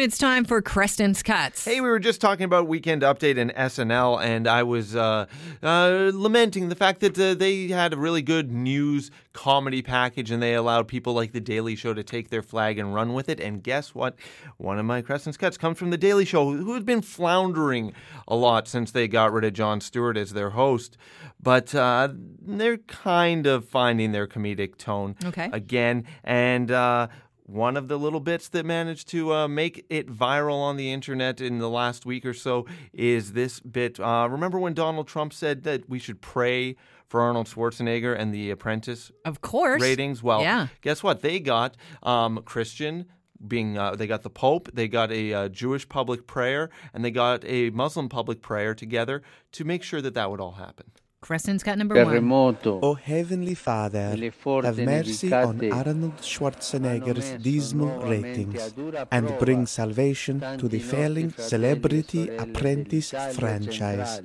It's time for Creston's Cuts. Hey, we were just talking about Weekend Update and SNL, and I was uh, uh, lamenting the fact that uh, they had a really good news comedy package and they allowed people like The Daily Show to take their flag and run with it. And guess what? One of my Creston's Cuts comes from The Daily Show, who had been floundering a lot since they got rid of Jon Stewart as their host. But uh, they're kind of finding their comedic tone Okay. again. And uh, one of the little bits that managed to uh, make it viral on the internet in the last week or so is this bit. Uh, remember when Donald Trump said that we should pray for Arnold Schwarzenegger and The Apprentice Of course. ratings? Well, Yeah. guess what? They got um, Christian. Being, uh, they got the Pope, they got a uh, Jewish public prayer, and they got a Muslim public prayer together to make sure that that would all happen. Creston's Cut number one. Terremoto. O Heavenly Father, have mercy on Arnold Schwarzenegger's dismal ratings and bring salvation to the failing Celebrity Apprentice franchise.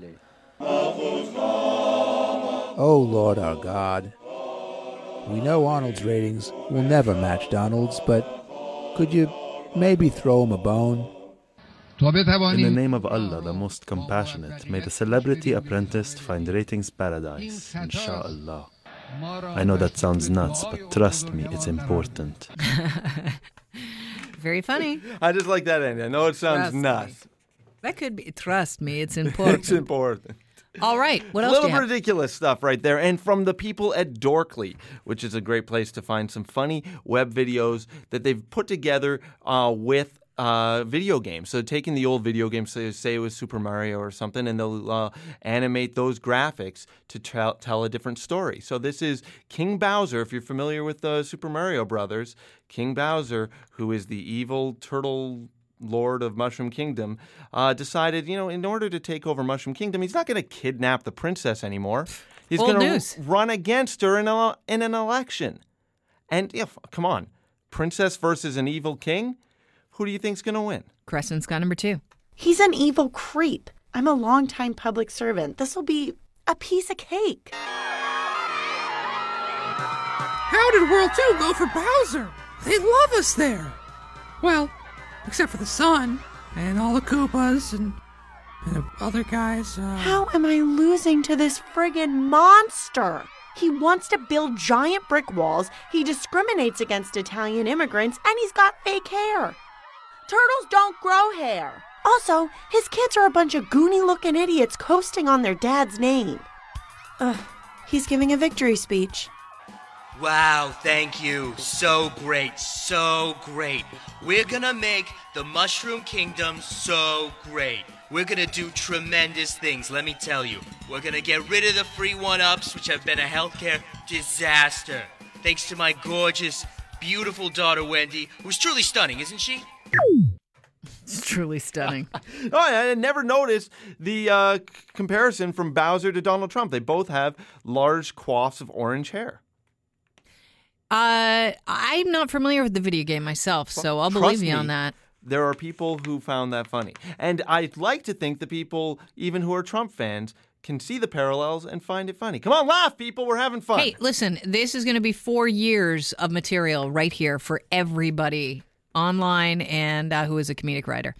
Oh, Lord our God. We know Arnold's ratings will never match Donald's, but could you maybe throw him a bone? In the name of Allah, the most compassionate, may the celebrity apprentice find ratings paradise, inshallah. I know that sounds nuts, but trust me, it's important. Very funny. I just like that end. I know it sounds trust nuts. Me. That could be. Trust me, it's important. it's important. All right. What else? A little ridiculous stuff right there. And from the people at Dorkly, which is a great place to find some funny web videos that they've put together uh, with uh, video games. So taking the old video games, say, say it was Super Mario or something, and they'll uh, animate those graphics to tell, tell a different story. So this is King Bowser. If you're familiar with the Super Mario Brothers, King Bowser, who is the evil turtle lord of Mushroom Kingdom, uh, decided, you know, in order to take over Mushroom Kingdom, he's not going to kidnap the princess anymore. He's going to run against her in, a, in an election. And yeah, f- come on, princess versus an evil king. Who do you think's going to win? Creston's Cut number two. He's an evil creep. I'm a longtime public servant. This will be a piece of cake. How did World 2 go for Bowser? They love us there. Well, except for the sun and all the Koopas and, and the other guys. Uh, How am I losing to this friggin' monster? He wants to build giant brick walls, he discriminates against Italian immigrants, and he's got fake hair. Turtles don't grow hair. Also, his kids are a bunch of goony looking idiots coasting on their dad's name. Ugh, he's giving a victory speech. Wow, thank you. So great, so great. We're gonna make the Mushroom Kingdom so great. We're gonna do tremendous things, let me tell you. We're gonna get rid of the free one ups, which have been a healthcare disaster. Thanks to my gorgeous, beautiful daughter Wendy, who's truly stunning, isn't she? It's truly stunning. Oh, I I never noticed the uh, c- comparison from Bowser to Donald Trump. They both have large coifs of orange hair. uh, I'm not familiar with the video game myself, so I'll Trust believe you me, on that. There are people who found that funny. And I'd like to think the people, even who are Trump fans, can see the parallels and find it funny. Come on, laugh, people. We're having fun. Hey, listen, this is going to be four years of material right here for everybody online and uh, who is a comedic writer.